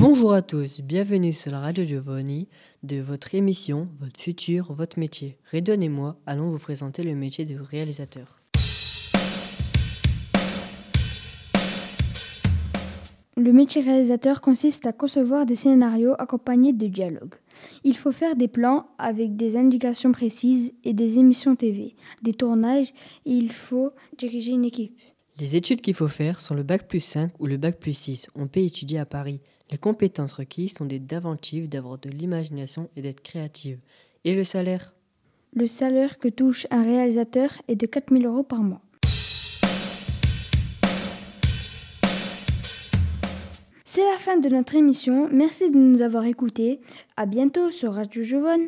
Bonjour à tous, bienvenue sur la radio Giovanni de votre émission Votre futur, votre métier. Redon et moi allons vous présenter le métier de réalisateur. Le métier réalisateur consiste à concevoir des scénarios accompagnés de dialogues. Il faut faire des plans avec des indications précises et des émissions TV, des tournages et il faut diriger une équipe. Les études qu'il faut faire sont le bac plus 5 ou le bac plus 6. On peut étudier à Paris. Les compétences requises sont d'être d'inventive, d'avoir de l'imagination et d'être créative. Et le salaire? Le salaire que touche un réalisateur est de 4000 euros par mois. C'est la fin de notre émission. Merci de nous avoir écoutés. À bientôt sur Radio Jovonne.